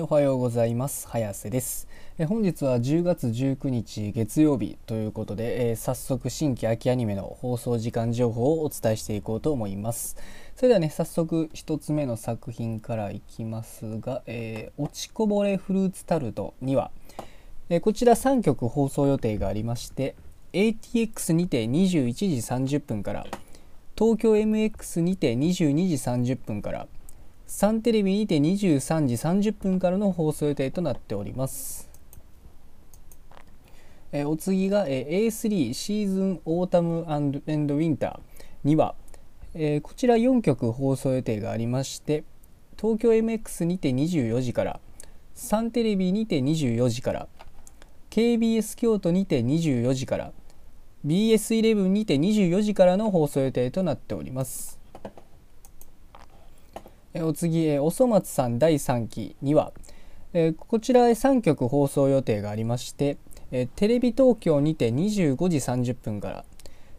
おはようございます。早瀬です。本日は10月19日月曜日ということで、えー、早速新規秋アニメの放送時間情報をお伝えしていこうと思います。それではね早速1つ目の作品からいきますが、えー、落ちこぼれフルーツタルトには、えー、こちら3曲放送予定がありまして ATX にて21時30分から東京 MX にて22時30分からサンテレビにて23時30分からの放送予定となっております。えお次が、えー A3 シーズンオータムエンドウィンターには、えこちら4曲放送予定がありまして東京 MX にて24時からサンテレビにて24時から KBS 京都にて24時から BS11 にて24時からの放送予定となっております。お次、おそ松さん第3期には、こちら3曲放送予定がありまして、テレビ東京にて25時30分から、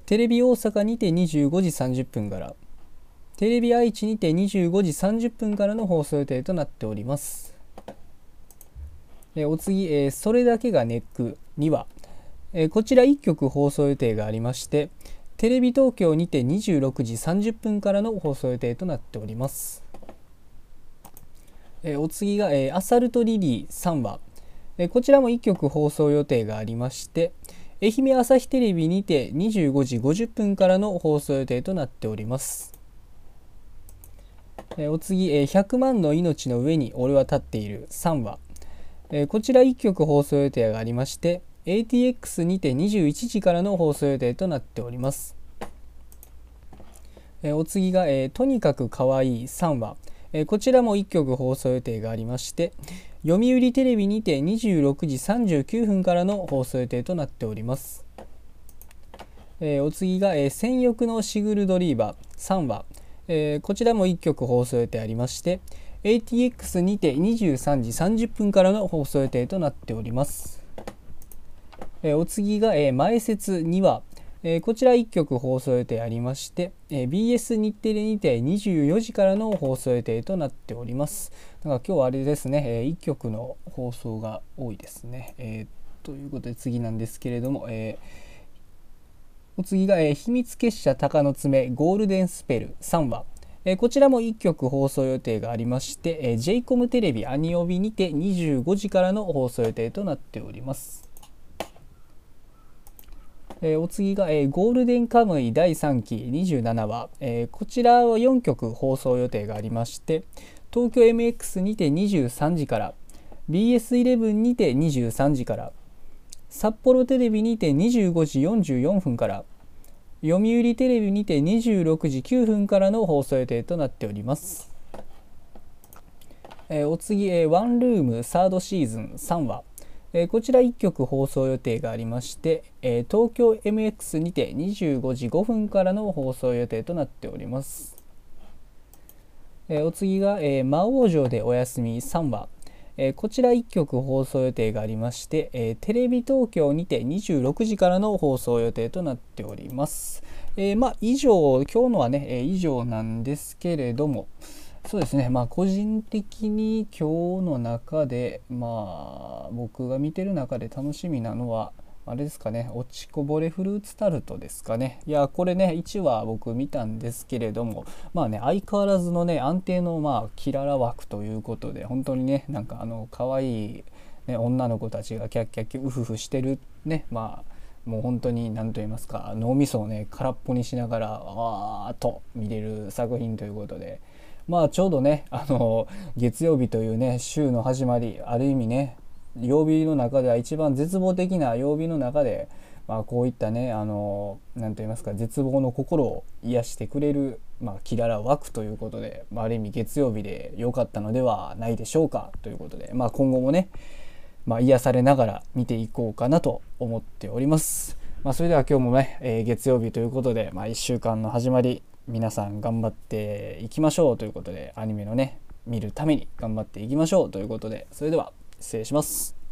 テレビ大阪にて25時30分から、テレビ愛知にて25時30分からの放送予定となっております。お次、それだけがネックには、こちら1曲放送予定がありまして、テレビ東京にて26時30分からの放送予定となっております。えお次が、えアサルトリリー3話、えこちらも1曲放送予定がありまして愛媛朝日テレビにて25時50分からの放送予定となっております。えお次、え100万の命の上に俺は立っている3話、えこちら1曲放送予定がありまして ATX にて21時からの放送予定となっております。えお次が、えとにかくかわいい3話、えこちらも1曲放送予定がありまして読売テレビにて26時39分からの放送予定となっております、えお次が、え戦欲のシグルドリーバー3話、えこちらも1曲放送予定ありまして ATX にて23時30分からの放送予定となっております、えお次が、え前説2話。えー、こちら1曲放送予定ありまして、えー、BS 日テレにて24時からの放送予定となっております。だか今日はあれですね、えー、1曲の放送が多いですね。えということで次なんですけれども、えお次が、え秘密結社鷹の爪ゴールデンスペル3話。えこちらも1曲放送予定がありまして、え j コムテレビアニオビにて25時からの放送予定となっております。えー、お次が、えー、ゴールデンカムイ第3期27話、えー、こちらは4曲放送予定がありまして東京 MX にて23時から BS11 にて23時から札幌テレビにて25時44分から読売テレビにて26時9分からの放送予定となっております。えー、お次、えー、ワンルームサードシーズン3話えこちら1曲放送予定がありまして、え東京 MX にて25時5分からの放送予定となっております。えお次が、え魔王城でお休み3話、えこちら1曲放送予定がありまして、えテレビ東京にて26時からの放送予定となっております。えまあ、以上、今日のはね、え以上なんですけれども、そうですね。まあ個人的に今日の中でまあ僕が見てる中で楽しみなのはあれですかね。落ちこぼれフルーツタルトですかね。いやこれね1話僕見たんですけれどもまあね相変わらずのね安定のまあキララ枠ということで本当にねなんかあの可愛いね女の子たちがキャッキャッキャウフフしてるねまあもう本当に何と言いますか脳みそをね空っぽにしながらわーっと見れる作品ということでまあちょうどねあの月曜日というね週の始まりある意味ね曜日の中では一番絶望的な曜日の中で、まあ、こういったねあの何と言いますか絶望の心を癒してくれる、まあ、キララ枠ということで、まあ、ある意味月曜日で良かったのではないでしょうかということで、まあ、今後もね、まあ、癒されながら見ていこうかなと思っております。まあ、それでは今日もね、えー、月曜日ということで、まあ、1週間の始まり皆さん頑張っていきましょうということでアニメのね見るために頑張っていきましょうということでそれでは失礼します。